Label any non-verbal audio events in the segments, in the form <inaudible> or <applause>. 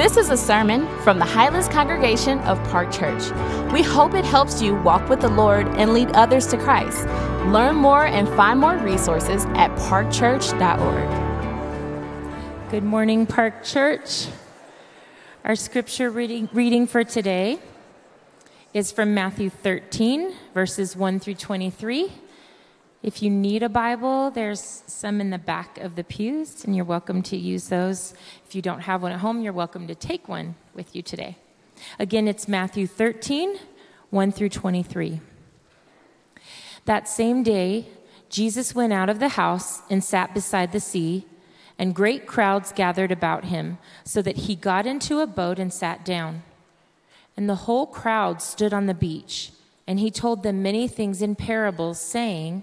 This is a sermon from the Highlands Congregation of Park Church. We hope it helps you walk with the Lord and lead others to Christ. Learn more and find more resources at parkchurch.org. Good morning, Park Church. Our scripture reading, reading for today is from Matthew 13, verses 1 through 23. If you need a Bible, there's some in the back of the pews, and you're welcome to use those. If you don't have one at home, you're welcome to take one with you today. Again, it's Matthew 13, 1 through 23. That same day, Jesus went out of the house and sat beside the sea, and great crowds gathered about him, so that he got into a boat and sat down. And the whole crowd stood on the beach, and he told them many things in parables, saying,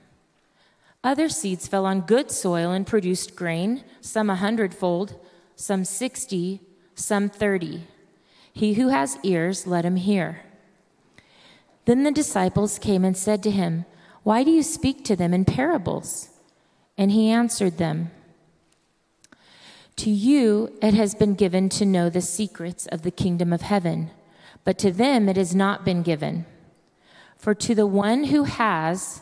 Other seeds fell on good soil and produced grain, some a hundredfold, some sixty, some thirty. He who has ears, let him hear. Then the disciples came and said to him, Why do you speak to them in parables? And he answered them, To you it has been given to know the secrets of the kingdom of heaven, but to them it has not been given. For to the one who has,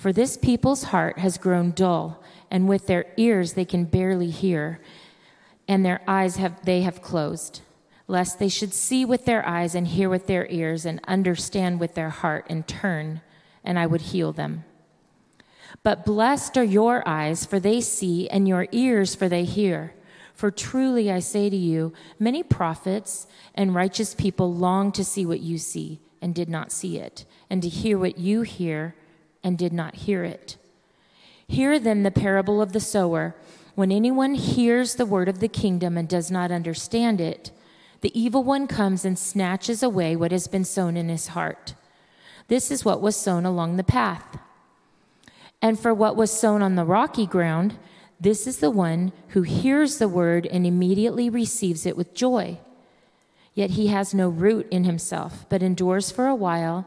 For this people's heart has grown dull, and with their ears they can barely hear, and their eyes have they have closed, lest they should see with their eyes and hear with their ears and understand with their heart and turn, and I would heal them. But blessed are your eyes, for they see, and your ears, for they hear. For truly I say to you, many prophets and righteous people long to see what you see and did not see it, and to hear what you hear and did not hear it. Hear then the parable of the sower. When anyone hears the word of the kingdom and does not understand it, the evil one comes and snatches away what has been sown in his heart. This is what was sown along the path. And for what was sown on the rocky ground, this is the one who hears the word and immediately receives it with joy. Yet he has no root in himself, but endures for a while.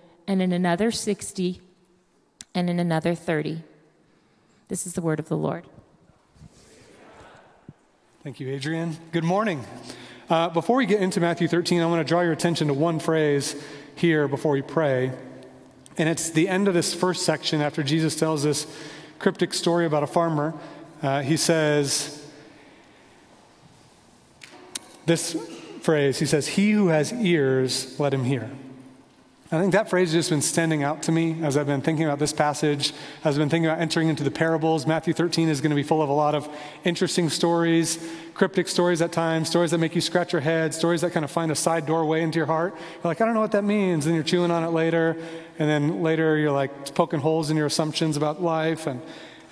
and in another 60, and in another 30. This is the word of the Lord. Thank you, Adrian. Good morning. Uh, before we get into Matthew 13, I want to draw your attention to one phrase here before we pray. And it's the end of this first section after Jesus tells this cryptic story about a farmer. Uh, he says, this phrase, he says, He who has ears, let him hear. I think that phrase has just been standing out to me as I've been thinking about this passage, as I've been thinking about entering into the parables. Matthew 13 is going to be full of a lot of interesting stories, cryptic stories at times, stories that make you scratch your head, stories that kind of find a side doorway into your heart. You're like, I don't know what that means. And you're chewing on it later. And then later you're like poking holes in your assumptions about life. And,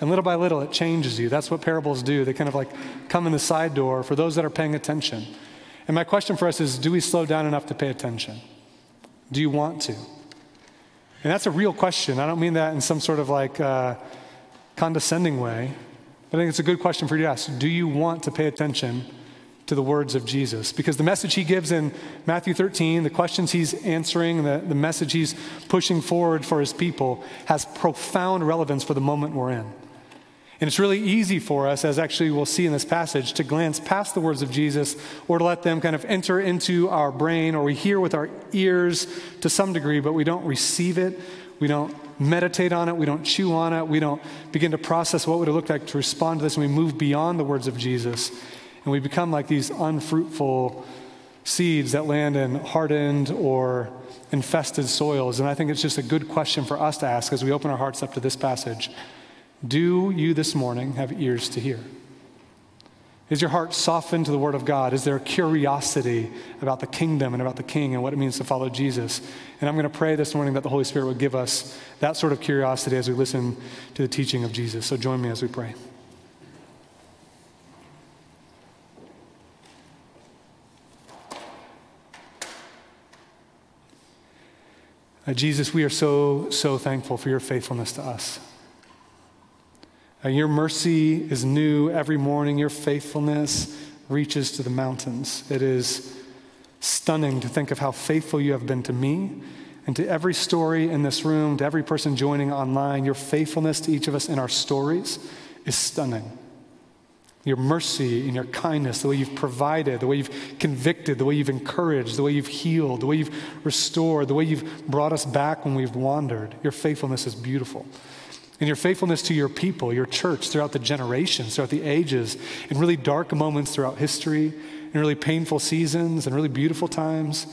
and little by little it changes you. That's what parables do. They kind of like come in the side door for those that are paying attention. And my question for us is do we slow down enough to pay attention? Do you want to? And that's a real question. I don't mean that in some sort of like uh, condescending way. I think it's a good question for you to ask. Do you want to pay attention to the words of Jesus. Because the message he gives in Matthew 13, the questions he's answering, the, the message he's pushing forward for his people has profound relevance for the moment we're in. And it's really easy for us, as actually we'll see in this passage, to glance past the words of Jesus or to let them kind of enter into our brain or we hear with our ears to some degree, but we don't receive it. We don't meditate on it. We don't chew on it. We don't begin to process what would it look like to respond to this. And we move beyond the words of Jesus and we become like these unfruitful seeds that land in hardened or infested soils. And I think it's just a good question for us to ask as we open our hearts up to this passage. Do you this morning have ears to hear? Is your heart softened to the Word of God? Is there a curiosity about the kingdom and about the King and what it means to follow Jesus? And I'm going to pray this morning that the Holy Spirit would give us that sort of curiosity as we listen to the teaching of Jesus. So join me as we pray. Uh, Jesus, we are so, so thankful for your faithfulness to us. Uh, your mercy is new every morning. Your faithfulness reaches to the mountains. It is stunning to think of how faithful you have been to me and to every story in this room, to every person joining online. Your faithfulness to each of us in our stories is stunning. Your mercy and your kindness, the way you've provided, the way you've convicted, the way you've encouraged, the way you've healed, the way you've restored, the way you've brought us back when we've wandered. Your faithfulness is beautiful and your faithfulness to your people, your church, throughout the generations, throughout the ages, in really dark moments throughout history, in really painful seasons, and really beautiful times.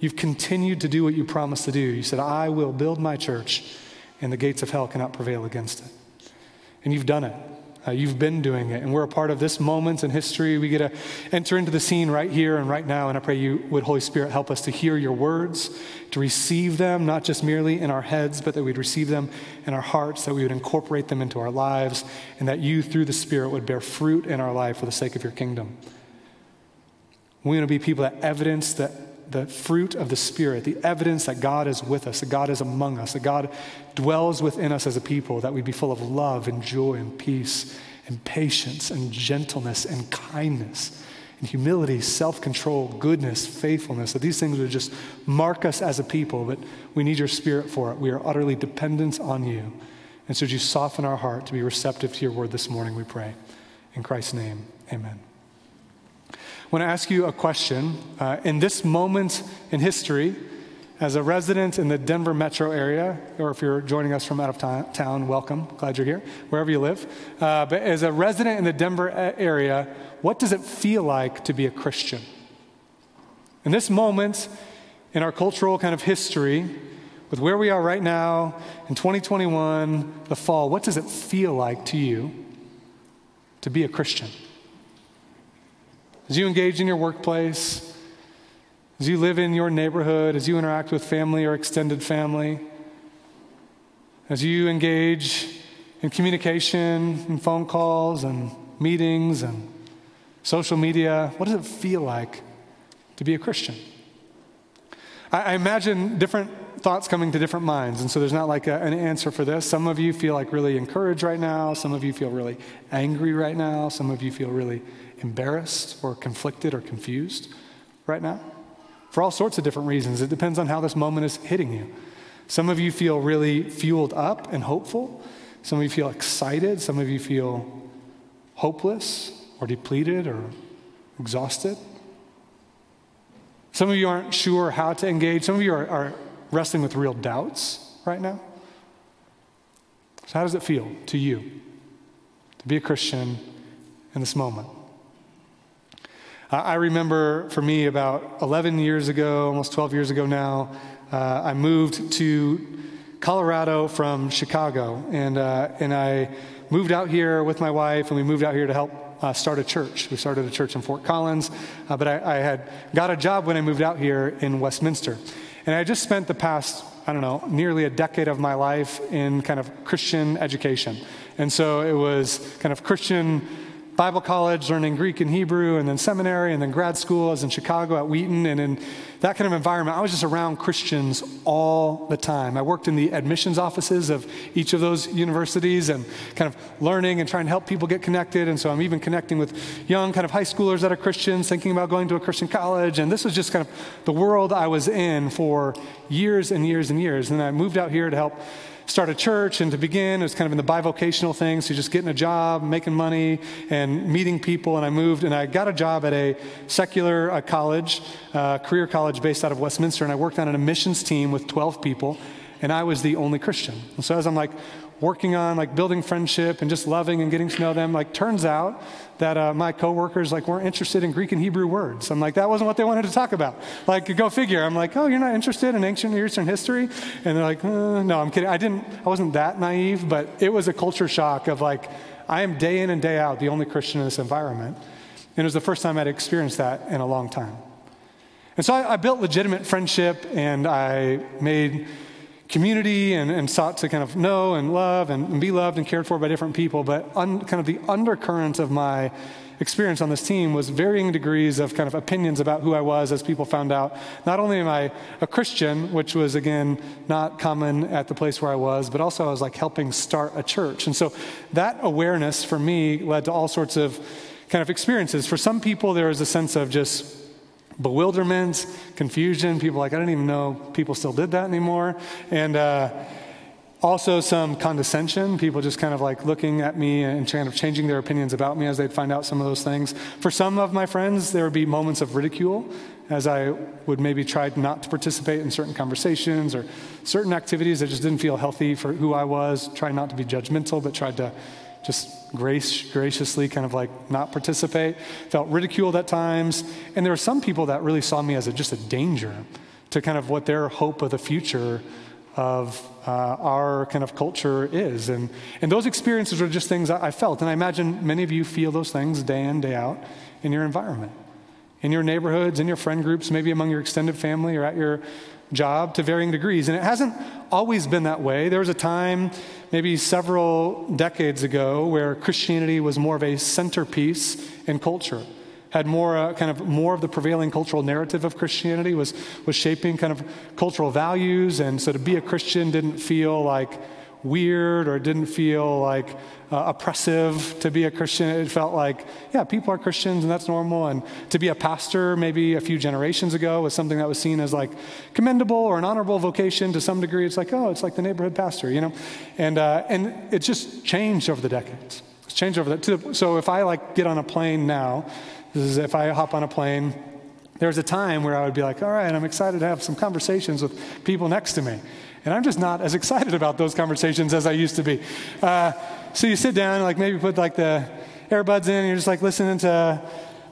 You've continued to do what you promised to do. You said, I will build my church, and the gates of hell cannot prevail against it. And you've done it. Uh, you've been doing it, and we're a part of this moment in history. We get to enter into the scene right here and right now, and I pray you would, Holy Spirit, help us to hear your words, to receive them, not just merely in our heads, but that we'd receive them in our hearts, that we would incorporate them into our lives, and that you, through the Spirit, would bear fruit in our life for the sake of your kingdom. We want to be people that evidence that the fruit of the Spirit, the evidence that God is with us, that God is among us, that God dwells within us as a people, that we be full of love and joy and peace and patience and gentleness and kindness and humility, self control, goodness, faithfulness, that these things would just mark us as a people, but we need your Spirit for it. We are utterly dependent on you. And so, would you soften our heart to be receptive to your word this morning, we pray. In Christ's name, amen. I want to ask you a question. Uh, in this moment in history, as a resident in the Denver metro area, or if you're joining us from out of town, welcome. Glad you're here, wherever you live. Uh, but as a resident in the Denver area, what does it feel like to be a Christian? In this moment in our cultural kind of history, with where we are right now in 2021, the fall, what does it feel like to you to be a Christian? As you engage in your workplace, as you live in your neighborhood, as you interact with family or extended family, as you engage in communication and phone calls and meetings and social media, what does it feel like to be a Christian? I, I imagine different thoughts coming to different minds, and so there's not like a, an answer for this. Some of you feel like really encouraged right now, some of you feel really angry right now, some of you feel really embarrassed or conflicted or confused right now? For all sorts of different reasons. It depends on how this moment is hitting you. Some of you feel really fueled up and hopeful. Some of you feel excited. Some of you feel hopeless or depleted or exhausted. Some of you aren't sure how to engage. Some of you are, are wrestling with real doubts right now. So, how does it feel to you to be a Christian in this moment? I remember for me about 11 years ago, almost 12 years ago now, uh, I moved to Colorado from Chicago. And, uh, and I moved out here with my wife, and we moved out here to help uh, start a church. We started a church in Fort Collins, uh, but I, I, had got a job when I moved out here in Westminster. And I just spent the past, I don't know, nearly a decade of my life in kind of Christian education. And so it was kind of Christian Bible college learning Greek and Hebrew, and then seminary, and then grad school. I was in Chicago at Wheaton, and in that kind of environment, I was just around Christians all the time. I worked in the admissions offices of each of those universities and kind of learning and trying to help people get connected. And so I'm even connecting with young kind of high schoolers that are Christians, thinking about going to a Christian college. And this was just kind of the world I was in for years and years and years. And then I moved out here to help start a church and to begin. It was kind of in the bivocational thing, so just getting a job, making money, and meeting people. And I moved and I got a job at a secular uh, college, uh, career college based out of Westminster, and I worked on an admissions team with 12 people, and I was the only Christian. And so as I'm like working on like building friendship and just loving and getting to know them, like turns out that uh, my coworkers like weren't interested in Greek and Hebrew words. I'm like, that wasn't what they wanted to talk about. Like, go figure. I'm like, oh, you're not interested in ancient Near Eastern history? And they're like, uh, no, I'm kidding. I didn't. I wasn't that naive, but it was a culture shock of like, I am day in and day out the only Christian in this environment, and it was the first time I'd experienced that in a long time. And so I, I built legitimate friendship, and I made community and, and, sought to kind of know and love and, and, be loved and cared for by different people. But un, kind of the undercurrent of my experience on this team was varying degrees of kind of opinions about who I was as people found out. Not only am I a Christian, which was again not common at the place where I was, but also I was like helping start a church. And so that awareness for me led to all sorts of kind of experiences. For some people, there was a sense of just bewilderment, confusion. People like, I didn't even know people still did that anymore. And uh, also some condescension, people just kind of like looking at me and kind of changing their opinions about me as they'd find out some of those things. For some of my friends, there would be moments of ridicule as I would maybe try not to participate in certain conversations or certain activities that just didn't feel healthy for who I was, try not to be judgmental, but tried to just grace, graciously kind of like not participate, felt ridiculed at times. And there were some people that really saw me as a, just a danger to kind of what their hope of the future of uh, our kind of culture is. And, and those experiences were just things I felt. And I imagine many of you feel those things day in, day out in your environment, in your neighborhoods, in your friend groups, maybe among your extended family or at your job to varying degrees. And it hasn't always been that way. There was a time, maybe several decades ago, where Christianity was more of a centerpiece in culture. Had more uh, kind of more of the prevailing cultural narrative of Christianity was was shaping kind of cultural values, and so to be a Christian didn't feel like weird or didn't feel like uh, oppressive to be a Christian. It felt like, yeah, people are Christians and that's normal. And to be a pastor maybe a few generations ago was something that was seen as like commendable or an honorable vocation to some degree. It's like, oh, it's like the neighborhood pastor, you know? And, uh, and it just changed over the decades. It's changed over that. So if I like get on a plane now, this is if I hop on a plane, there was a time where I would be like, all right, I'm excited to have some conversations with people next to me. And I'm just not as excited about those conversations as I used to be. Uh, so you sit down, like maybe put like the earbuds in, and you're just like listening to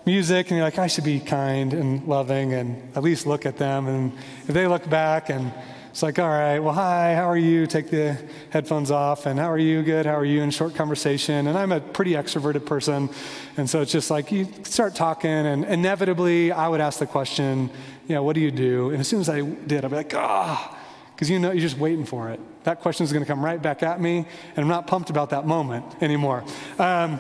music, and you're like, I should be kind and loving and at least look at them. And if they look back and it's like, all right, well, hi, how are you? Take the headphones off, and how are you? Good, how are you? In short conversation. And I'm a pretty extroverted person, and so it's just like you start talking, and inevitably I would ask the question, you know, what do you do? And as soon as I did, I'd be like, ah. Oh, because you know you're just waiting for it. That question is going to come right back at me, and I'm not pumped about that moment anymore. Um,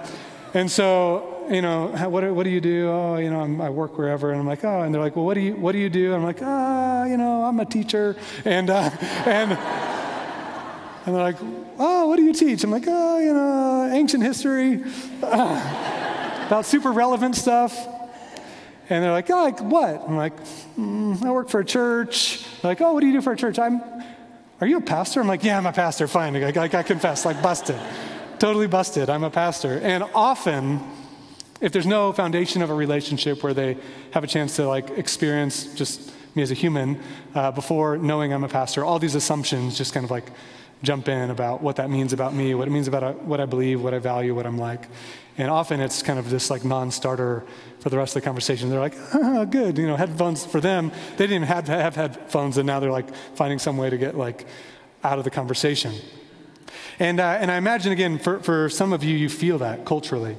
and so, you know, what, what do you do? Oh, you know, I'm, i work wherever, and I'm like, oh, and they're like, well, what do you what do you do? I'm like, ah, oh, you know, I'm a teacher, and uh, <laughs> and and they're like, oh, what do you teach? I'm like, oh, you know, ancient history, uh, <laughs> about super relevant stuff. And they're like, oh, like what? I'm like, mm, I work for a church. They're like, oh, what do you do for a church? I'm, are you a pastor? I'm like, yeah, I'm a pastor. Fine. I, I, I confess, like busted. totally busted. I'm a pastor. And often, if there's no foundation of a relationship where they have a chance to like experience just me as a human uh, before knowing I'm a pastor, all these assumptions just kind of like jump in about what that means about me, what it means about uh, what I believe, what I value, what I'm like. And often it's kind of this like non-starter for the rest of the conversation. They're like, oh, good, you know, headphones for them. They didn't even have have headphones, and now they're like finding some way to get like out of the conversation. And, uh, and I imagine, again, for, for some of you, you feel that culturally.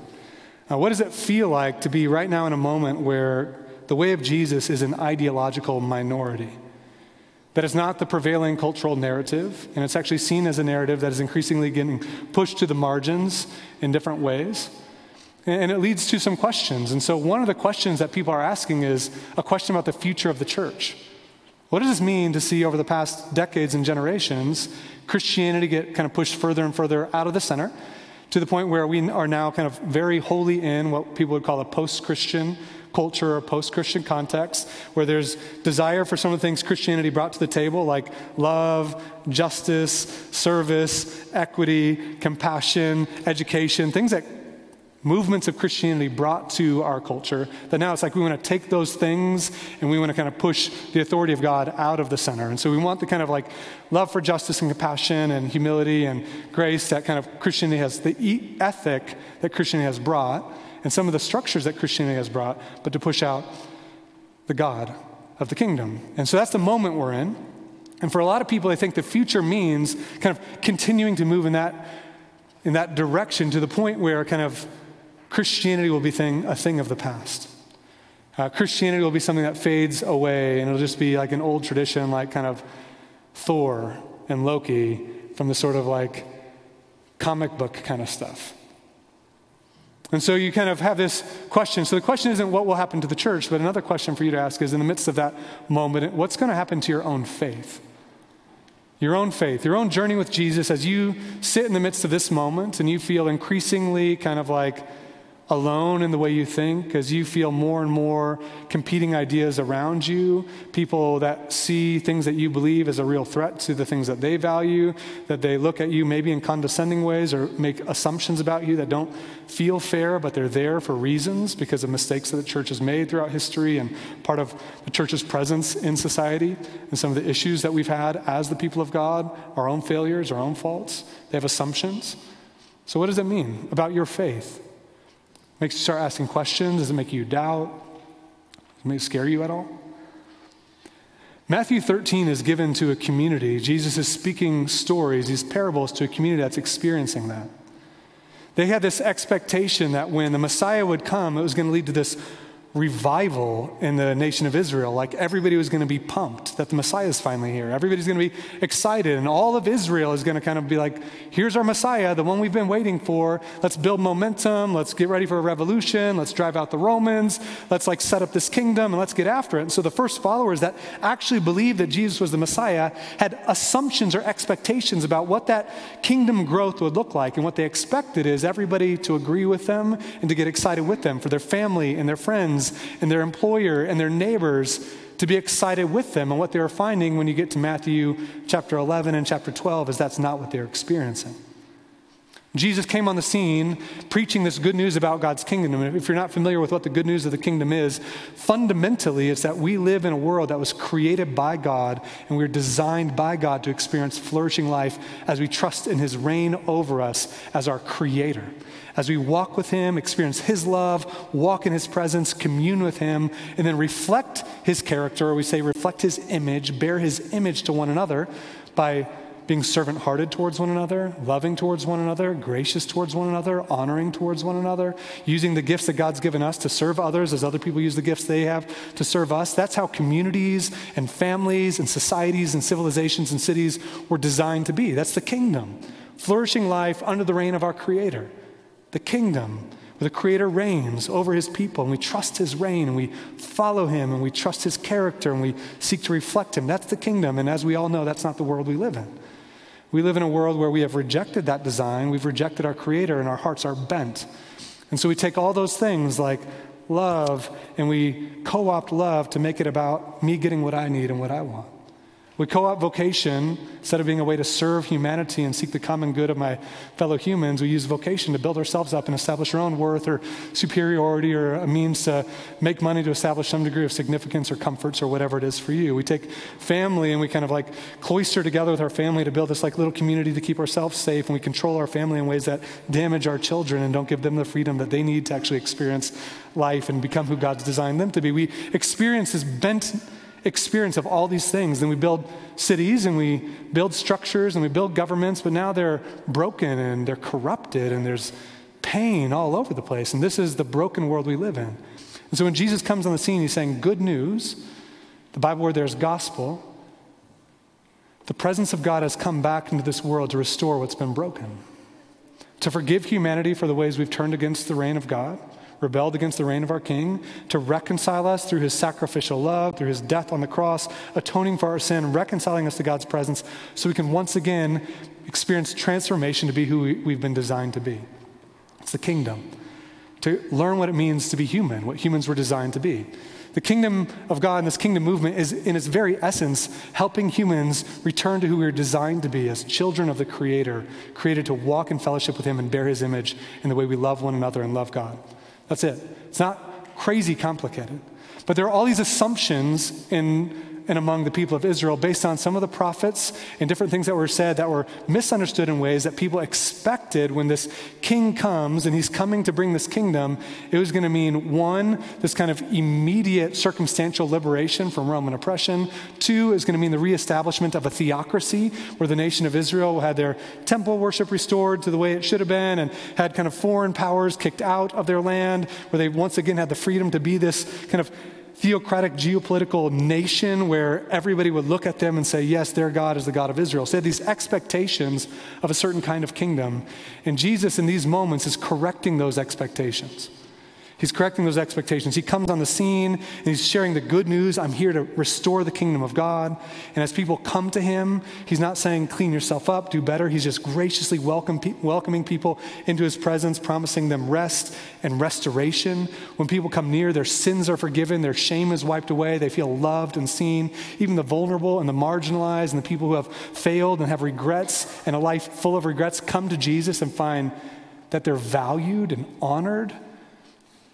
Uh, what does it feel like to be right now in a moment where the way of Jesus is an ideological minority? That is not the prevailing cultural narrative, and it's actually seen as a narrative that is increasingly getting pushed to the margins in different ways. And it leads to some questions. And so, one of the questions that people are asking is a question about the future of the church. What does this mean to see over the past decades and generations Christianity get kind of pushed further and further out of the center to the point where we are now kind of very wholly in what people would call a post Christian culture or post Christian context, where there's desire for some of the things Christianity brought to the table, like love, justice, service, equity, compassion, education, things that movements of Christianity brought to our culture, that now it's like we want to take those things and we want to kind of push the authority of God out of the center. And so we want the kind of like love for justice and compassion and humility and grace that kind of Christianity has, the ethic that Christianity has brought, and some of the structures that Christianity has brought, but to push out the God of the kingdom. And so that's the moment we're in. And for a lot of people, I think the future means kind of continuing to move in that, in that direction to the point where kind of Christianity will be thing, a thing of the past. Uh, Christianity will be something that fades away, and it'll just be like an old tradition, like kind of Thor and Loki from the sort of like comic book kind of stuff. And so you kind of have this question. So the question isn't what will happen to the church, but another question for you to ask is in the midst of that moment, what's going to happen to your own faith? Your own faith, your own journey with Jesus as you sit in the midst of this moment and you feel increasingly kind of like alone in the way you think as you feel more and more competing ideas around you, people that see things that you believe as a real threat to the things that they value, that they look at you maybe in condescending ways or make assumptions about you that don't feel fair, but they're there for reasons because of mistakes that the church has made throughout history and part of the church's presence in society and some of the issues that we've had as the people of God, our own failures, our own faults. They have assumptions. So, what does it mean about your faith? Makes you start asking questions? Does it make you doubt? Does it scare you at all? Matthew 13 is given to a community. Jesus is speaking stories, these parables, to a community that's experiencing that. They had this expectation that when the Messiah would come, it was going to lead to this revival in the nation of Israel. Like everybody was going to be pumped that the Messiah is finally here. Everybody's going to be excited, and all of Israel is going to kind of be like, here's our Messiah, the one we've been waiting for. Let's build momentum. Let's get ready for a revolution. Let's drive out the Romans. Let's like set up this kingdom and let's get after it. And so the first followers that actually believed that Jesus was the Messiah had assumptions or expectations about what that kingdom growth would look like. And what they expected is everybody to agree with them and to get excited with them for their family and their friends friends and their employer and their neighbors to be excited with them. And what they are finding when you get to Matthew chapter 11 and chapter 12 is that's not what they're experiencing. Jesus came on the scene preaching this good news about God's kingdom. And if you're not familiar with what the good news of the kingdom is, fundamentally it's that we live in a world that was created by God and we're designed by God to experience flourishing life as we trust in his reign over us as our creator as we walk with Him, experience His love, walk in His presence, commune with Him, and then reflect His character, or we say reflect His image, bear His image to one another by being servant hearted towards one another, loving towards one another, gracious towards one another, honoring towards one another, using the gifts that God's given us to serve others as other people use the gifts they have to serve us. That's how communities and families and societies and civilizations and cities were designed to be. That's the kingdom. Flourishing life under the reign of our Creator the kingdom where the Creator reigns over his people, and we trust his reign, and we follow him, and we trust his character, and we seek to reflect him. That's the kingdom, and as we all know, that's not the world we live in. We live in a world where we have rejected that design, we've rejected our Creator, and our hearts are bent. And so we take all those things like love, and we co opt love to make it about me getting what I need and what I want. We co opt vocation, instead of being a way to serve humanity and seek the common good of my fellow humans, we use vocation to build ourselves up and establish our own worth or superiority or a means to make money to establish some degree of significance or comforts or whatever it is for you. We take family and we kind of like cloister together with our family to build this like little community to keep ourselves safe, and we control our family in ways that damage our children and don't give them the freedom that they need to actually experience life and become who God's designed them to be. We experience this bent experience of all these things. Then we build cities and we build structures and we build governments, but now they're broken and they're corrupted and there's pain all over the place. And this is the broken world we live in. And so when Jesus comes on the scene, he's saying, Good news. The Bible word there's gospel. The presence of God has come back into this world to restore what's been broken. to forgive humanity for the ways we've turned against the reign of God, rebelled against the reign of our King, to reconcile us through his sacrificial love, through his death on the cross, atoning for our sin, reconciling us to God's presence, so we can once again experience transformation to be who we've been designed to be. It's the kingdom. To learn what it means to be human, what humans were designed to be. The kingdom of God and this kingdom movement is, in its very essence, helping humans return to who we were designed to be as children of the Creator, created to walk in fellowship with Him and bear His image in the way we love one another and love God. That's it. It's not crazy complicated. But there are all these assumptions in and among the people of Israel based on some of the prophets and different things that were said that were misunderstood in ways that people expected when this king comes and he's coming to bring this kingdom. It was going to mean one, this kind of immediate circumstantial liberation from Roman oppression. Two, is going to mean the reestablishment of a theocracy where the nation of Israel had their temple worship restored to the way it should have been and had kind of foreign powers kicked out of their land, where they once again had the freedom to be this kind of theocratic geopolitical nation where everybody would look at them and say, Yes, their God is the God of Israel. So they had these expectations of a certain kind of kingdom. And Jesus, in these moments, is correcting those expectations. He's correcting those expectations. He comes on the scene and he's sharing the good news. I'm here to restore the kingdom of God. And as people come to him, he's not saying, clean yourself up, do better. He's just graciously welcome, welcoming people into his presence, promising them rest and restoration. When people come near, their sins are forgiven, their shame is wiped away, they feel loved and seen. Even the vulnerable and the marginalized and the people who have failed and have regrets and a life full of regrets come to Jesus and find that they're valued and honored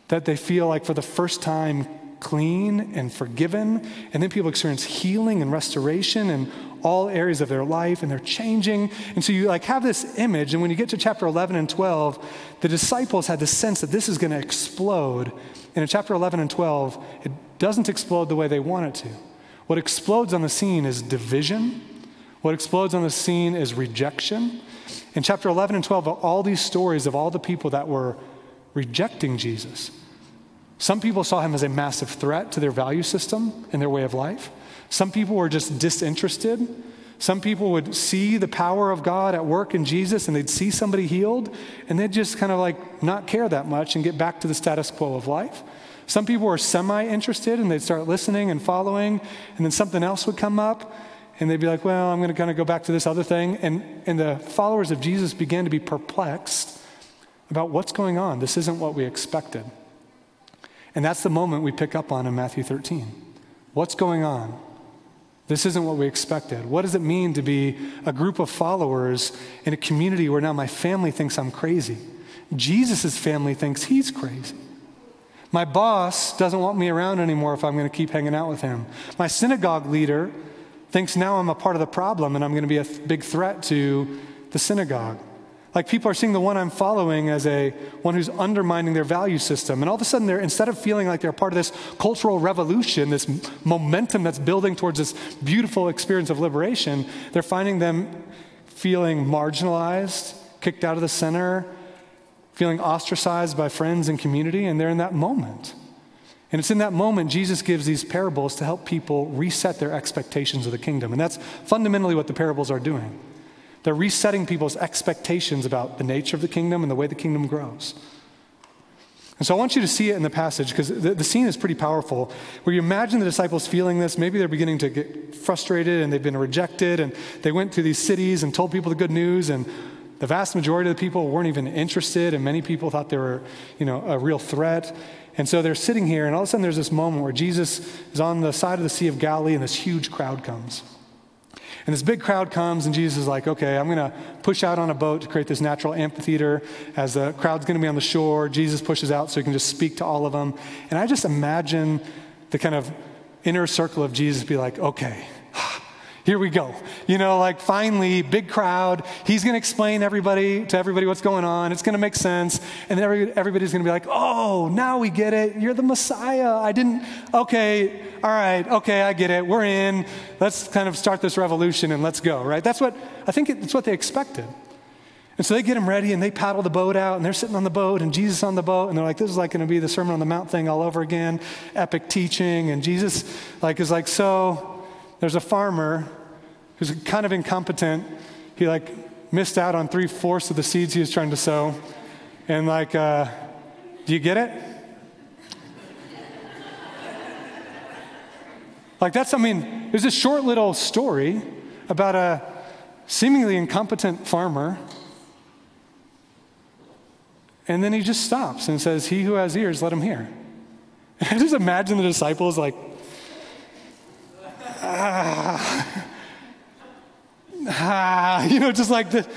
that they feel like for the first time clean and forgiven. And then people experience healing and restoration in all areas of their life and they're changing. And so you like have this image. And when you get to chapter 11 and 12, the disciples had the sense that this is going to explode. And in chapter 11 and 12, it doesn't explode the way they want it to. What explodes on the scene is division. What explodes on the scene is rejection. In chapter 11 and 12, all these stories of all the people that were rejecting Jesus. Some people saw him as a massive threat to their value system and their way of life. Some people were just disinterested. Some people would see the power of God at work in Jesus and they'd see somebody healed and they'd just kind of like not care that much and get back to the status quo of life. Some people were semi interested and they'd start listening and following, and then something else would come up and they'd be like, well, I'm going to kind of go back to this other thing. And, and the followers of Jesus began to be perplexed about what's going on. This isn't what we expected. And that's the moment we pick up on in Matthew 13. What's going on? This isn't what we expected. What does it mean to be a group of followers in a community where now my family thinks I'm crazy? Jesus' family thinks he's crazy. My boss doesn't want me around anymore if I'm going to keep hanging out with him. My synagogue leader thinks now I'm a part of the problem and I'm going to be a th- big threat to the synagogue. Like people are seeing the one I'm following as a one who's undermining their value system. And all of a sudden, they're instead of feeling like they're part of this cultural revolution, this momentum that's building towards this beautiful experience of liberation, they're finding them feeling marginalized, kicked out of the center, feeling ostracized by friends and community, and they're in that moment. And it's in that moment Jesus gives these parables to help people reset their expectations of the kingdom. And that's fundamentally what the parables are doing. They're resetting people's expectations about the nature of the kingdom and the way the kingdom grows. And so I want you to see it in the passage because the, the, scene is pretty powerful. Where you imagine the disciples feeling this, maybe they're beginning to get frustrated and they've been rejected and they went to these cities and told people the good news and the vast majority of the people weren't even interested and many people thought they were, you know, a real threat. And so they're sitting here and all of a sudden there's this moment where Jesus is on the side of the Sea of Galilee and this huge crowd comes. And this big crowd comes, and Jesus is like, okay, I'm going to push out on a boat to create this natural amphitheater. As the crowd's going to be on the shore, Jesus pushes out so he can just speak to all of them. And I just imagine the kind of inner circle of Jesus be like, okay, <sighs> ah, here we go. You know, like finally, big crowd. He's going to explain everybody to everybody what's going on. It's going to make sense. And then every, everybody's going to be like, oh, now we get it. You're the Messiah. I didn't, okay, all right, okay, I get it. We're in. Let's kind of start this revolution and let's go, right? That's what, I think it's what they expected. And so they get him ready and they paddle the boat out and they're sitting on the boat and Jesus on the boat and they're like, this is like going to be the Sermon on the Mount thing all over again, epic teaching. And Jesus like is like, so there's a farmer who's kind of incompetent. He like missed out on three fourths of the seeds he was trying to sow. And like, uh, do you get it? like, that's, I mean, there's a short little story about a seemingly incompetent farmer. And then he just stops and says, He who has ears, let him hear. I <laughs> just imagine the disciples like, ah, <laughs> ah, you know, just like the,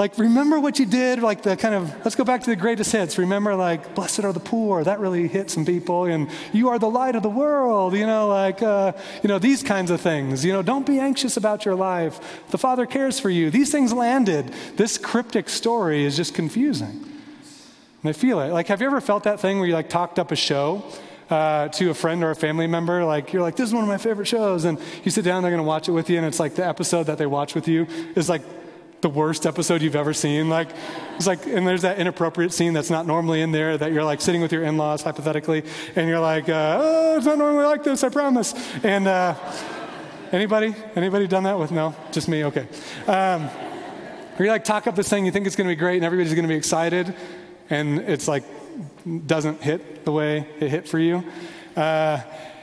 like remember what you did, like the kind of, let's go back to the greatest hits. Remember, like, blessed are the poor. That really hit some people. And you are the light of the world, you know, like, uh, you know, these kinds of things. You know, don't be anxious about your life. The Father cares for you. These things landed. This cryptic story is just confusing. And I feel it. Like, have you ever felt that thing where you like talked up a show uh, to a friend or a family member? Like, you're like, this is one of my favorite shows. And you sit down, they're going to watch it with you. And it's like the episode that they watch with you is like the worst episode you've ever seen. Like, it's like, and there's that inappropriate scene that's not normally in there that you're like sitting with your in laws, hypothetically. And you're like, uh, oh, it's not normally like this, I promise. And, uh, anybody? Anybody done that with? No? Just me? Okay. Um, you like talk up this thing, you think it's going to be great, and everybody's going to be excited and it's like doesn't hit the way it hit for you. Uh,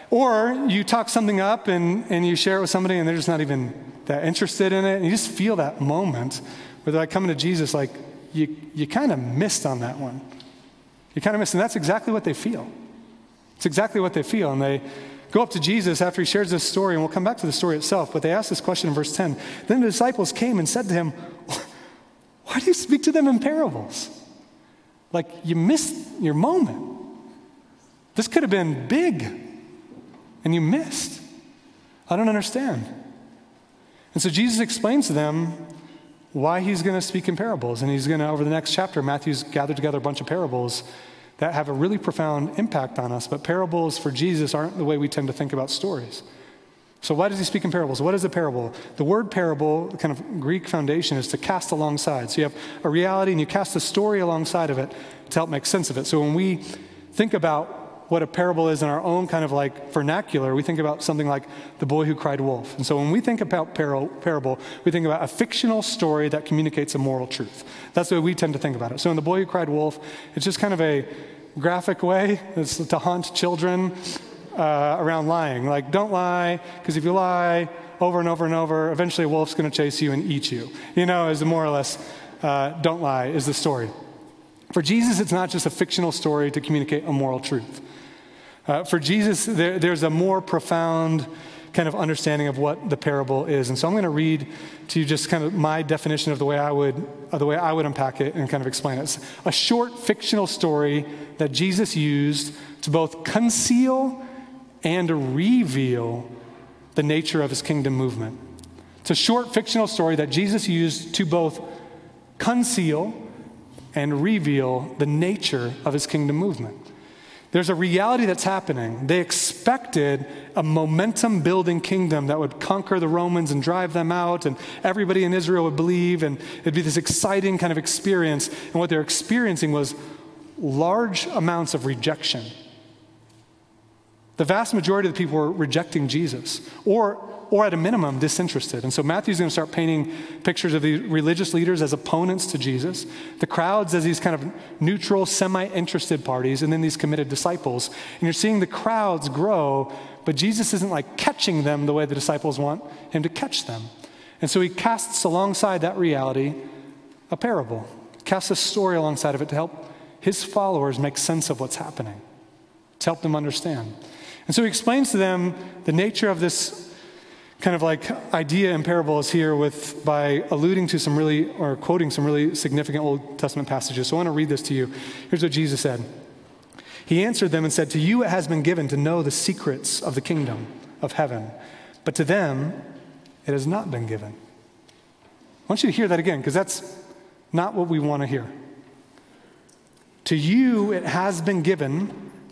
or you talk something up and, and you share it with somebody and they're just not even that interested in it. And you just feel that moment where they're like coming to Jesus, like you, you kind of missed on that one. You kind of missed. And that's exactly what they feel. It's exactly what they feel. And they go up to Jesus after he shares this story, and we'll come back to the story itself. But they ask this question in verse 10. Then the disciples came and said to him, Why do you speak to them in parables? Like you missed your moment. This could have been big, and you missed. I don't understand. And so Jesus explains to them why he's going to speak in parables. And he's going to, over the next chapter, Matthew's gathered together a bunch of parables that have a really profound impact on us. But parables for Jesus aren't the way we tend to think about stories. So, why does he speak in parables? What is a parable? The word parable, kind of Greek foundation, is to cast alongside. So, you have a reality and you cast a story alongside of it to help make sense of it. So, when we think about what a parable is in our own kind of like vernacular, we think about something like the boy who cried wolf. And so, when we think about par- parable, we think about a fictional story that communicates a moral truth. That's the way we tend to think about it. So, in the boy who cried wolf, it's just kind of a graphic way. It's to haunt children uh, around lying. Like, don't lie, because if you lie over and over and over, eventually a wolf's going to chase you and eat you. You know, is the more or less, uh, don't lie, is the story. For Jesus, it's not just a fictional story to communicate a moral truth. Uh, for Jesus, there, there's a more profound kind of understanding of what the parable is. And so I'm going to read to you just kind of my definition of the way I would, the way I would unpack it and kind of explain it. It's a short fictional story that Jesus used to both conceal and reveal the nature of his kingdom movement. It's a short fictional story that Jesus used to both conceal and reveal the nature of his kingdom movement. There's a reality that's happening. They expected a momentum building kingdom that would conquer the Romans and drive them out, and everybody in Israel would believe, and it'd be this exciting kind of experience. And what they're experiencing was large amounts of rejection the vast majority of the people were rejecting Jesus, or, or at a minimum, disinterested. And so Matthew's going to start painting pictures of the religious leaders as opponents to Jesus, the crowds as these kind of neutral, semi interested parties, and then these committed disciples. And you're seeing the crowds grow, but Jesus isn't like catching them the way the disciples want him to catch them. And so he casts alongside that reality a parable, casts a story alongside of it to help his followers make sense of what's happening, to help them understand. And so he explains to them the nature of this kind of like idea in parables here with by alluding to some really or quoting some really significant Old Testament passages. So I want to read this to you. Here's what Jesus said. He answered them and said, To you it has been given to know the secrets of the kingdom of heaven, but to them it has not been given. I want you to hear that again, because that's not what we want to hear. To you it has been given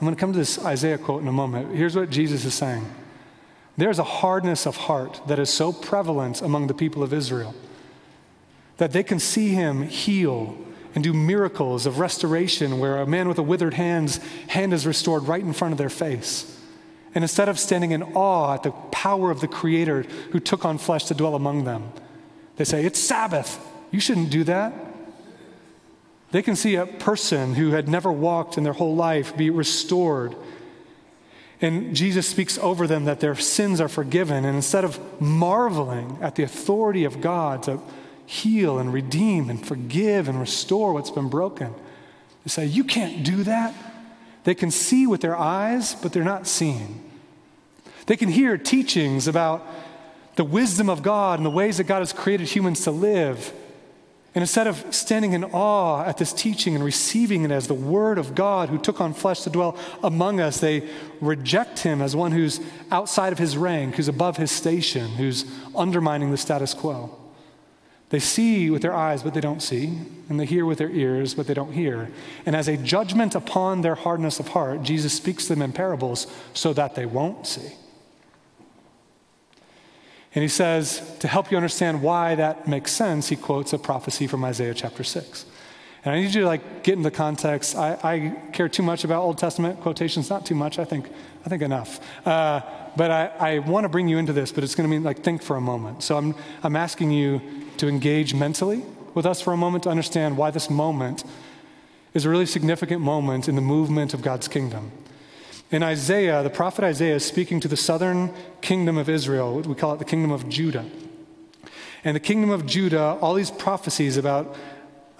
I'm going to come to this Isaiah quote in a moment. Here's what Jesus is saying There's a hardness of heart that is so prevalent among the people of Israel that they can see him heal and do miracles of restoration where a man with a withered hand's hand is restored right in front of their face. And instead of standing in awe at the power of the Creator who took on flesh to dwell among them, they say, It's Sabbath. You shouldn't do that. They can see a person who had never walked in their whole life be restored. And Jesus speaks over them that their sins are forgiven. And instead of marveling at the authority of God to heal and redeem and forgive and restore what's been broken, they say, You can't do that. They can see with their eyes, but they're not seeing. They can hear teachings about the wisdom of God and the ways that God has created humans to live. And instead of standing in awe at this teaching and receiving it as the Word of God who took on flesh to dwell among us, they reject Him as one who's outside of His rank, who's above His station, who's undermining the status quo. They see with their eyes, but they don't see, and they hear with their ears, but they don't hear. And as a judgment upon their hardness of heart, Jesus speaks to them in parables so that they won't see. And he says, to help you understand why that makes sense, he quotes a prophecy from Isaiah chapter 6. And I need you to like get in the context. I, I care too much about Old Testament quotations, not too much, I think, I think enough. Uh, but I, I want to bring you into this, but it's going to mean like think for a moment. So I'm, I'm asking you to engage mentally with us for a moment to understand why this moment is a really significant moment in the movement of God's kingdom. In Isaiah, the prophet Isaiah is speaking to the southern kingdom of Israel. We call it the kingdom of Judah. And the kingdom of Judah, all these prophecies about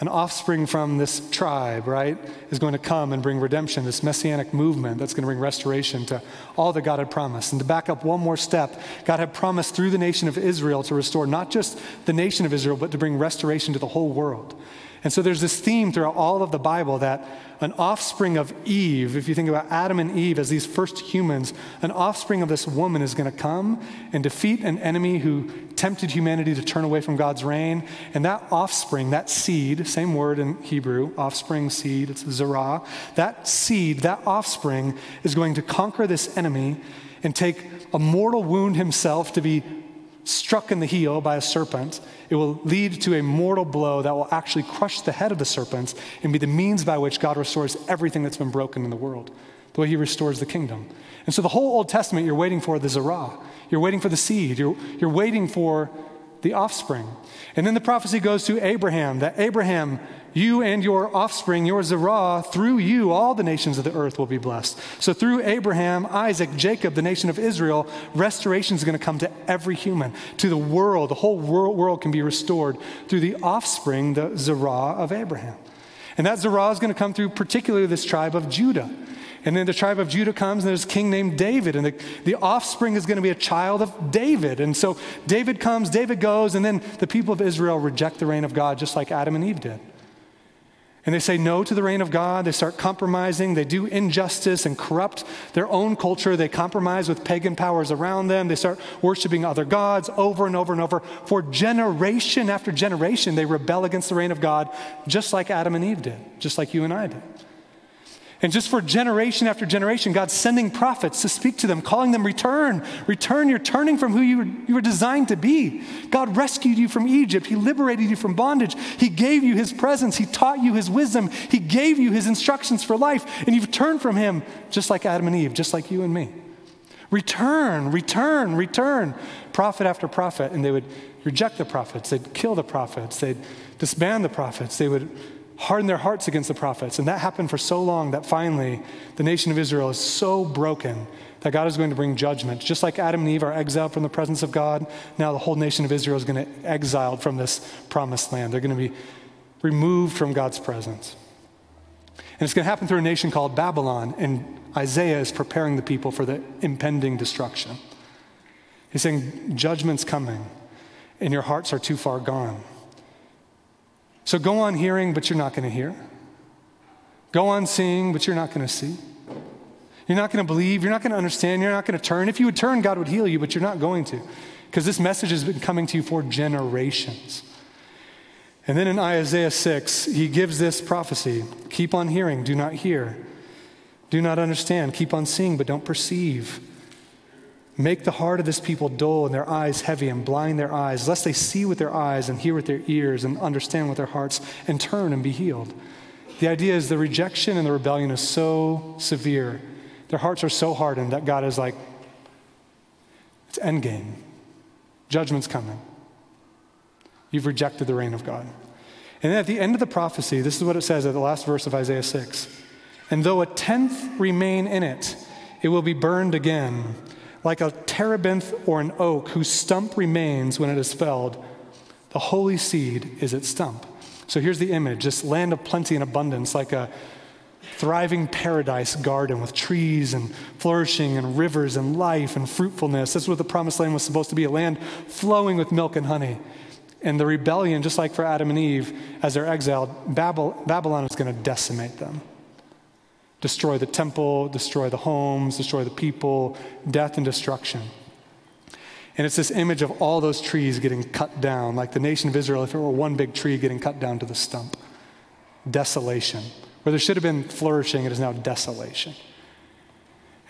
an offspring from this tribe, right, is going to come and bring redemption, this messianic movement that's going to bring restoration to all that God had promised. And to back up one more step, God had promised through the nation of Israel to restore not just the nation of Israel, but to bring restoration to the whole world. And so there's this theme throughout all of the Bible that an offspring of Eve, if you think about Adam and Eve as these first humans, an offspring of this woman is going to come and defeat an enemy who tempted humanity to turn away from God's reign. And that offspring, that seed, same word in Hebrew, offspring, seed, it's zerah, that seed, that offspring is going to conquer this enemy and take a mortal wound himself to be struck in the heel by a serpent, it will lead to a mortal blow that will actually crush the head of the serpent and be the means by which God restores everything that's been broken in the world, the way he restores the kingdom. And so the whole Old Testament, you're waiting for the Zerah. You're waiting for the seed. You're, you're waiting for the offspring. And then the prophecy goes to Abraham that Abraham, you and your offspring, your Zerah, through you, all the nations of the earth will be blessed. So through Abraham, Isaac, Jacob, the nation of Israel, restoration is going to come to every human, to the world. The whole world, world can be restored through the offspring, the Zerah of Abraham. And that Zerah is going to come through particularly this tribe of Judah. And then the tribe of Judah comes, and there's a king named David, and the, the offspring is going to be a child of David. And so David comes, David goes, and then the people of Israel reject the reign of God just like Adam and Eve did. And they say no to the reign of God. They start compromising. They do injustice and corrupt their own culture. They compromise with pagan powers around them. They start worshiping other gods over and over and over. For generation after generation, they rebel against the reign of God, just like Adam and Eve did, just like you and I did. And just for generation after generation, God's sending prophets to speak to them, calling them, Return, return. You're turning from who you were, you were designed to be. God rescued you from Egypt. He liberated you from bondage. He gave you His presence. He taught you His wisdom. He gave you His instructions for life. And you've turned from Him, just like Adam and Eve, just like you and me. Return, return, return. Prophet after prophet. And they would reject the prophets, they'd kill the prophets, they'd disband the prophets, they would harden their hearts against the prophets. And that happened for so long that finally the nation of Israel is so broken that God is going to bring judgment. Just like Adam and Eve are exiled from the presence of God, now the whole nation of Israel is going to exiled from this promised land. They're going to be removed from God's presence. And it's going to happen through a nation called Babylon, and Isaiah is preparing the people for the impending destruction. He's saying, Judgment's coming, and your hearts are too far gone. So go on hearing, but you're not going to hear. Go on seeing, but you're not going to see. You're not going to believe. You're not going to understand. You're not going to turn. If you would turn, God would heal you, but you're not going to. because this message has been coming to you for generations. And then in Isaiah 6, he gives this prophecy Keep on hearing, do not hear. Do not understand, keep on seeing, but don't perceive. Make the heart of this people dull and their eyes heavy and blind their eyes, lest they see with their eyes and hear with their ears and understand with their hearts and turn and be healed. The idea is the rejection and the rebellion is so severe. Their hearts are so hardened that God is like, it's endgame. Judgment's coming. You've rejected the reign of God. And then at the end of the prophecy, this is what it says at the last verse of Isaiah 6 And though a tenth remain in it, it will be burned again, like a terebinth or an oak whose stump remains when it is felled. The holy seed is its stump. So here's the image this land of plenty and abundance, like a thriving paradise garden with trees and flourishing and rivers and life and fruitfulness. This is what the promised land was supposed to be a land flowing with milk and honey. And the rebellion, just like for Adam and Eve, as they're exiled, Babylon is going to decimate them. Destroy the temple, destroy the homes, destroy the people, death and destruction. And it's this image of all those trees getting cut down, like the nation of Israel, if it were one big tree getting cut down to the stump. Desolation. Where there should have been flourishing, it is now desolation.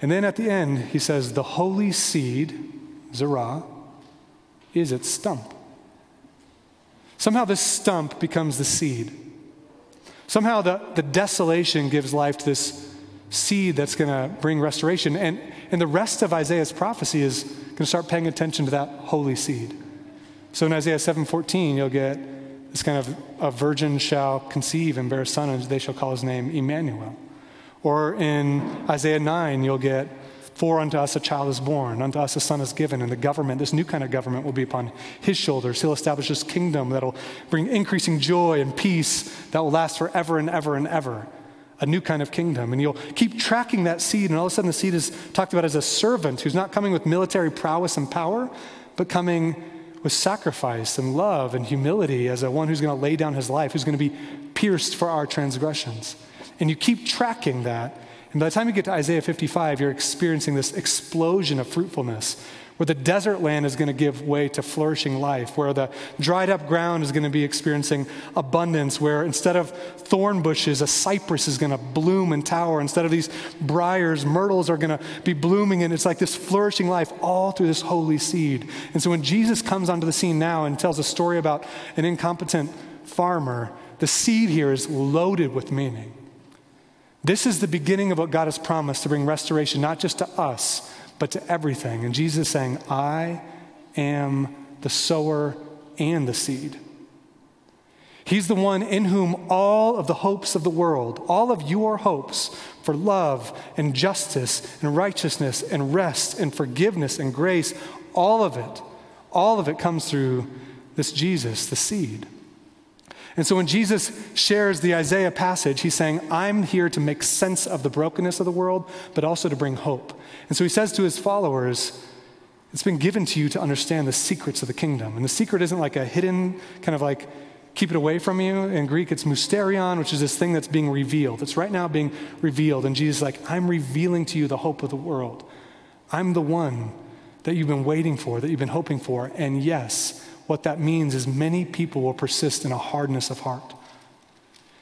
And then at the end, he says, The holy seed, Zerah, is its stump. Somehow this stump becomes the seed. Somehow the, the desolation gives life to this seed that's going to bring restoration. And, and the rest of Isaiah's prophecy is going to start paying attention to that holy seed. So in Isaiah 7:14, you'll get this kind of a virgin shall conceive and bear a son, and they shall call his name Emmanuel. Or in Isaiah 9, you'll get for unto us a child is born, unto us a son is given, and the government, this new kind of government, will be upon his shoulders. He'll establish this kingdom that'll bring increasing joy and peace that will last forever and ever and ever. A new kind of kingdom. And you'll keep tracking that seed, and all of a sudden the seed is talked about as a servant who's not coming with military prowess and power, but coming with sacrifice and love and humility as a one who's going to lay down his life, who's going to be pierced for our transgressions. And you keep tracking that and by the time you get to Isaiah 55, you're experiencing this explosion of fruitfulness where the desert land is going to give way to flourishing life, where the dried up ground is going to be experiencing abundance, where instead of thorn bushes, a cypress is going to bloom and tower. Instead of these briars, myrtles are going to be blooming, and it's like this flourishing life all through this holy seed. And so when Jesus comes onto the scene now and tells a story about an incompetent farmer, the seed here is loaded with meaning. This is the beginning of what God has promised to bring restoration, not just to us, but to everything. And Jesus is saying, I am the sower and the seed. He's the one in whom all of the hopes of the world, all of your hopes for love and justice and righteousness and rest and forgiveness and grace, all of it, all of it comes through this Jesus, the seed. And so when Jesus shares the Isaiah passage, he's saying, I'm here to make sense of the brokenness of the world, but also to bring hope. And so he says to his followers, It's been given to you to understand the secrets of the kingdom. And the secret isn't like a hidden, kind of like, keep it away from you. In Greek, it's mysterion, which is this thing that's being revealed. It's right now being revealed. And Jesus is like, I'm revealing to you the hope of the world. I'm the one that you've been waiting for, that you've been hoping for. And yes, what that means is many people will persist in a hardness of heart.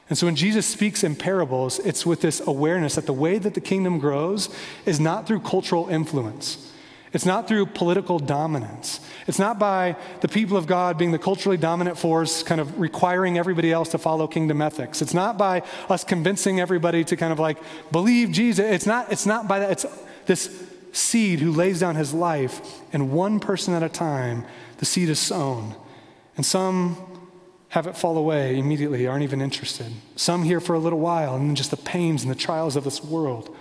And so when Jesus speaks in parables, it's with this awareness that the way that the kingdom grows is not through cultural influence. It's not through political dominance. It's not by the people of God being the culturally dominant force, kind of requiring everybody else to follow kingdom ethics. It's not by us convincing everybody to kind of like believe Jesus. It's not, it's not by that. It's this seed who lays down his life, and one person at a time the seed is sown. And some have it fall away immediately, aren't even interested. Some here for a little while, and then just the pains and the trials of this world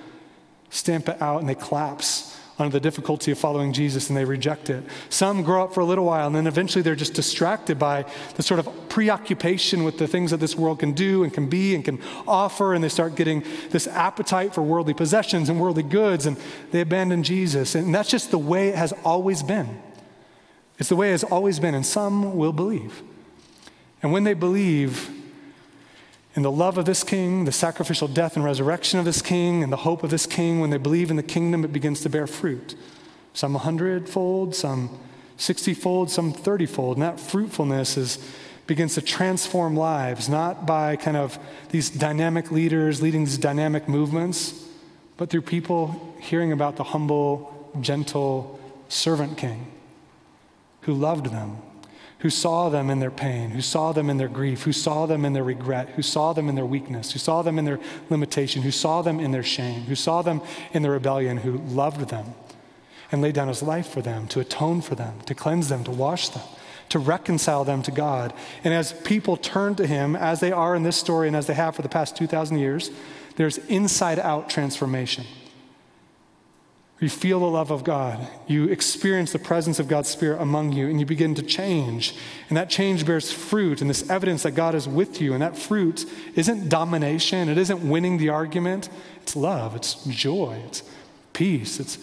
stamp it out and they collapse under the difficulty of following Jesus and they reject it. Some grow up for a little while and then eventually they're just distracted by the sort of preoccupation with the things that this world can do and can be and can offer, and they start getting this appetite for worldly possessions and worldly goods and they abandon Jesus. And that's just the way it has always been. It's the way it has always been, and some will believe. And when they believe in the love of this king, the sacrificial death and resurrection of this king, and the hope of this king, when they believe in the kingdom, it begins to bear fruit. Some a hundredfold, some 60 fold, some 30 fold. And that fruitfulness is, begins to transform lives, not by kind of these dynamic leaders leading these dynamic movements, but through people hearing about the humble, gentle servant king who loved them, who saw them in their pain, who saw them in their grief, who saw them in their regret, who saw them in their weakness, who saw them in their limitation, who saw them in their shame, who saw them in their rebellion, who loved them and laid down his life for them, to atone for them, to cleanse them, to wash them, to reconcile them to God. And as people turn to him, as they are in this story and as they have for the past 2,000 years, there's inside out transformation. You feel the love of God. You experience the presence of God's Spirit among you, and you begin to change. And that change bears fruit, and this evidence that God is with you. And that fruit isn't domination, it isn't winning the argument. It's love, it's joy, it's peace, it's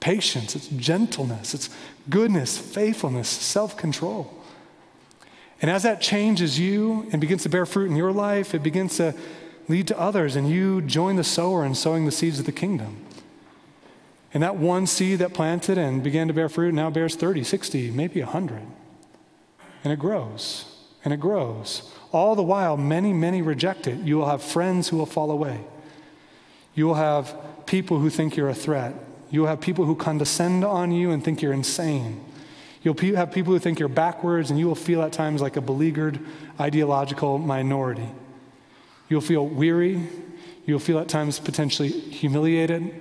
patience, it's gentleness, it's goodness, faithfulness, self control. And as that changes you and begins to bear fruit in your life, it begins to lead to others, and you join the sower in sowing the seeds of the kingdom. And that one seed that planted and began to bear fruit now bears 30, 60, maybe 100. And it grows and it grows. All the while, many, many reject it. You will have friends who will fall away. You will have people who think you're a threat. You will have people who condescend on you and think you're insane. You'll have people who think you're backwards, and you will feel at times like a beleaguered ideological minority. You'll feel weary. You'll feel at times potentially humiliated.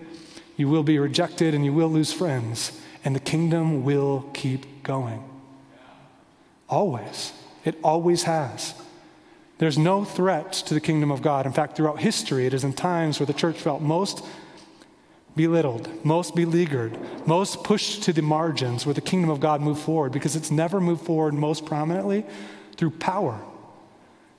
You will be rejected and you will lose friends, and the kingdom will keep going. Always. It always has. There's no threat to the kingdom of God. In fact, throughout history, it is in times where the church felt most belittled, most beleaguered, most pushed to the margins where the kingdom of God moved forward because it's never moved forward most prominently through power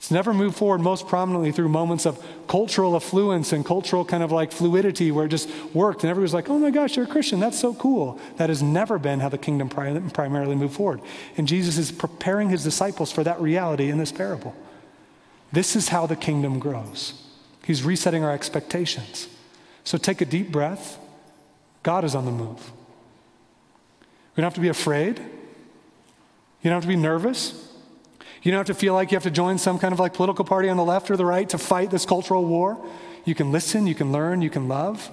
it's never moved forward most prominently through moments of cultural affluence and cultural kind of like fluidity where it just worked and everybody's like, oh my gosh, you're a Christian. That's so cool. That has never been how the kingdom primarily moved forward. And Jesus is preparing his disciples for that reality in this parable. This is how the kingdom grows. He's resetting our expectations. So take a deep breath. God is on the move. We don't have to be afraid. You don't have to be nervous. You don't have to feel like you have to join some kind of like political party on the left or the right to fight this cultural war. You can listen, you can learn, you can love.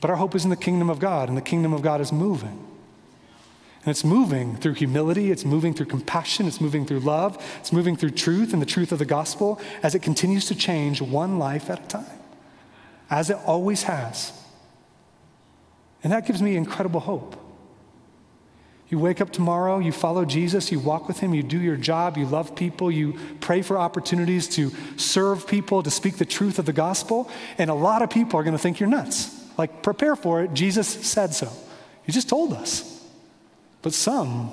But our hope is in the kingdom of God, and the kingdom of God is moving. And it's moving through humility, it's moving through compassion, it's moving through love, it's moving through truth and the truth of the gospel as it continues to change one life at a time, as it always has. And that gives me incredible hope. You wake up tomorrow, you follow Jesus, you walk with him, you do your job, you love people, you pray for opportunities to serve people, to speak the truth of the gospel, and a lot of people are going to think you're nuts. Like, prepare for it. Jesus said so. He just told us. But some,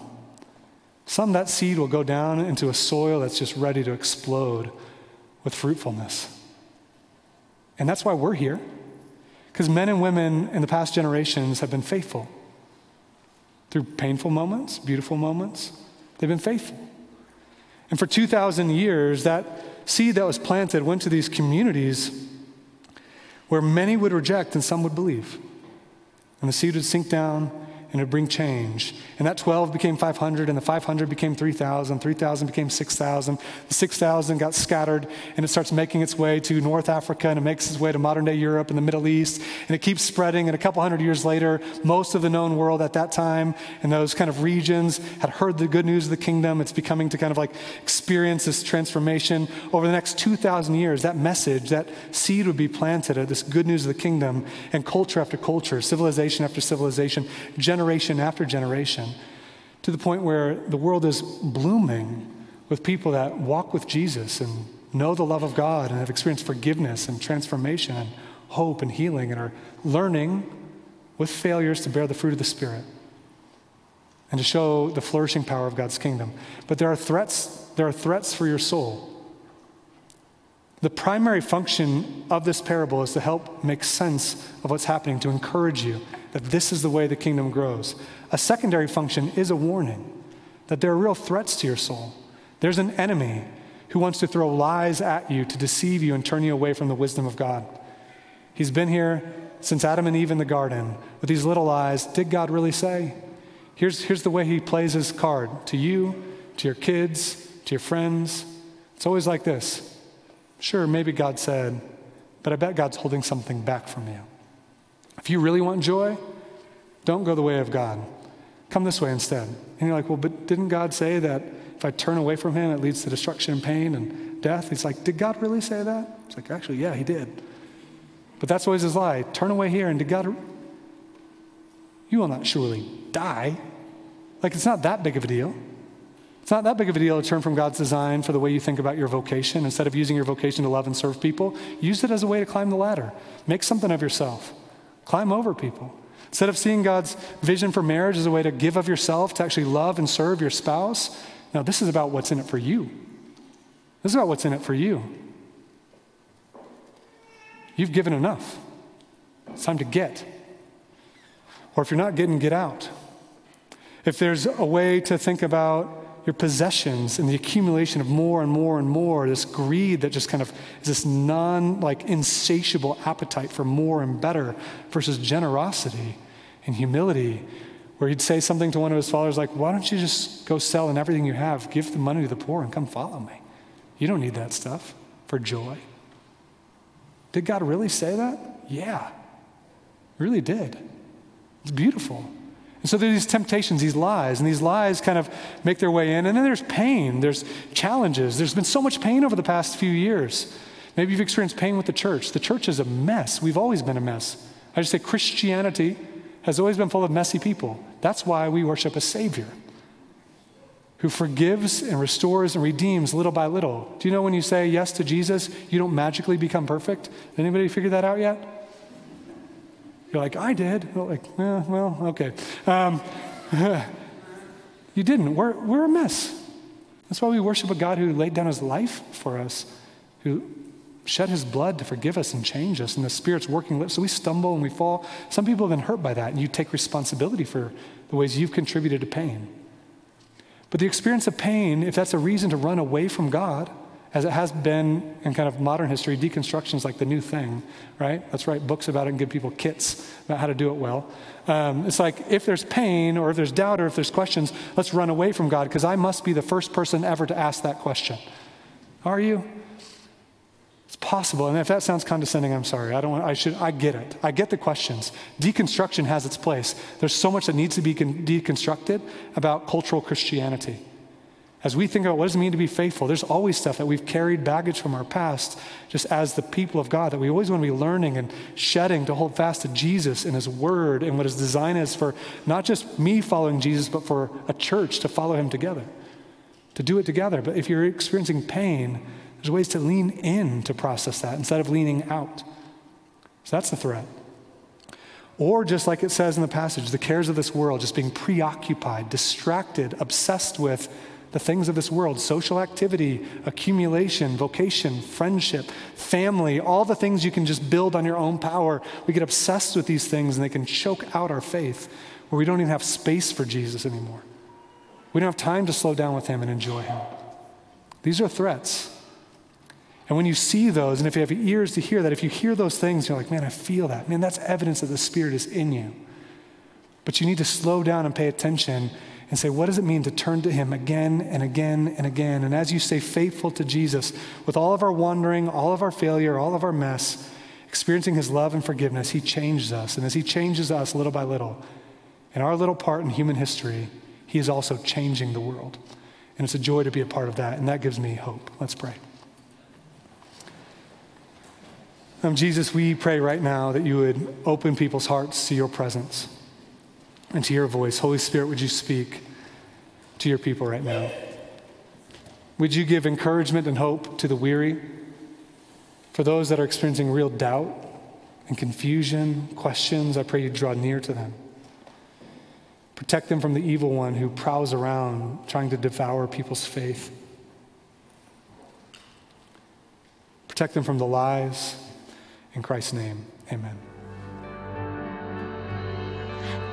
some that seed will go down into a soil that's just ready to explode with fruitfulness. And that's why we're here. Because men and women in the past generations have been faithful. Through painful moments, beautiful moments, they've been faithful. And for 2,000 years, that seed that was planted went to these communities where many would reject and some would believe. And the seed would sink down and it'd bring change. And that 12 became 500, and the 500 became 3,000, 3,000 became 6,000. The 6,000 got scattered, and it starts making its way to North Africa, and it makes its way to modern day Europe and the Middle East, and it keeps spreading. And a couple hundred years later, most of the known world at that time and those kind of regions had heard the good news of the kingdom. It's becoming to kind of like experience this transformation. Over the next 2,000 years, that message, that seed would be planted of this good news of the kingdom, and culture after culture, civilization after civilization, generation after generation, to the point where the world is blooming with people that walk with Jesus and know the love of God and have experienced forgiveness and transformation and hope and healing and are learning with failures to bear the fruit of the Spirit and to show the flourishing power of God's kingdom. But there are threats, there are threats for your soul. The primary function of this parable is to help make sense of what's happening, to encourage you that this is the way the kingdom grows. A secondary function is a warning that there are real threats to your soul. There's an enemy who wants to throw lies at you to deceive you and turn you away from the wisdom of God. He's been here since Adam and Eve in the garden with these little lies. Did God really say? Here's, here's the way he plays his card to you, to your kids, to your friends. It's always like this. Sure, maybe God said, but I bet God's holding something back from you. If you really want joy, don't go the way of God. Come this way instead. And you're like, well, but didn't God say that if I turn away from him, it leads to destruction and pain and death? He's like, did God really say that? It's like, actually, yeah, he did. But that's always his lie. Turn away here, and did God, you will not surely die. Like, it's not that big of a deal. It's not that big of a deal to turn from God's design for the way you think about your vocation. Instead of using your vocation to love and serve people, use it as a way to climb the ladder. Make something of yourself. Climb over people. Instead of seeing God's vision for marriage as a way to give of yourself, to actually love and serve your spouse, now this is about what's in it for you. This is about what's in it for you. You've given enough. It's time to get. Or if you're not getting, get out. If there's a way to think about your possessions and the accumulation of more and more and more, this greed that just kind of is this non like insatiable appetite for more and better versus generosity and humility, where he'd say something to one of his followers like, Why don't you just go sell and everything you have, give the money to the poor, and come follow me? You don't need that stuff for joy. Did God really say that? Yeah, really did. It's beautiful. And so there's these temptations, these lies, and these lies kind of make their way in. And then there's pain, there's challenges. There's been so much pain over the past few years. Maybe you've experienced pain with the church. The church is a mess. We've always been a mess. I just say Christianity has always been full of messy people. That's why we worship a Savior who forgives and restores and redeems little by little. Do you know when you say yes to Jesus, you don't magically become perfect? Anybody figure that out yet? You're like, I did. Well, like, eh, well, okay. Um, <laughs> you didn't. We're, we're a mess. That's why we worship a God who laid down his life for us, who shed his blood to forgive us and change us, and the Spirit's working. So we stumble and we fall. Some people have been hurt by that, and you take responsibility for the ways you've contributed to pain. But the experience of pain, if that's a reason to run away from God, as it has been in kind of modern history, deconstruction is like the new thing, right? Let's write books about it and give people kits about how to do it well. Um, it's like if there's pain or if there's doubt or if there's questions, let's run away from God because I must be the first person ever to ask that question. Are you? It's possible. And if that sounds condescending, I'm sorry. I don't want, I should, I get it. I get the questions. Deconstruction has its place. There's so much that needs to be deconstructed about cultural Christianity. As we think about what does it mean to be faithful, there's always stuff that we've carried baggage from our past, just as the people of God, that we always want to be learning and shedding to hold fast to Jesus and His Word and what His design is for not just me following Jesus, but for a church to follow Him together, to do it together. But if you're experiencing pain, there's ways to lean in to process that instead of leaning out. So that's the threat. Or just like it says in the passage, the cares of this world, just being preoccupied, distracted, obsessed with the things of this world social activity, accumulation, vocation, friendship, family, all the things you can just build on your own power. We get obsessed with these things and they can choke out our faith where we don't even have space for Jesus anymore. We don't have time to slow down with Him and enjoy Him. These are threats. And when you see those, and if you have ears to hear that, if you hear those things, you're like, man, I feel that. Man, that's evidence that the Spirit is in you. But you need to slow down and pay attention and say, what does it mean to turn to Him again and again and again? And as you stay faithful to Jesus, with all of our wandering, all of our failure, all of our mess, experiencing His love and forgiveness, He changes us. And as He changes us little by little, in our little part in human history, He is also changing the world. And it's a joy to be a part of that, and that gives me hope. Let's pray. Um, Jesus, we pray right now that you would open people's hearts to your presence and to your voice. Holy Spirit, would you speak to your people right now? Would you give encouragement and hope to the weary? For those that are experiencing real doubt and confusion, questions, I pray you draw near to them. Protect them from the evil one who prowls around trying to devour people's faith. Protect them from the lies. In Christ's name, amen.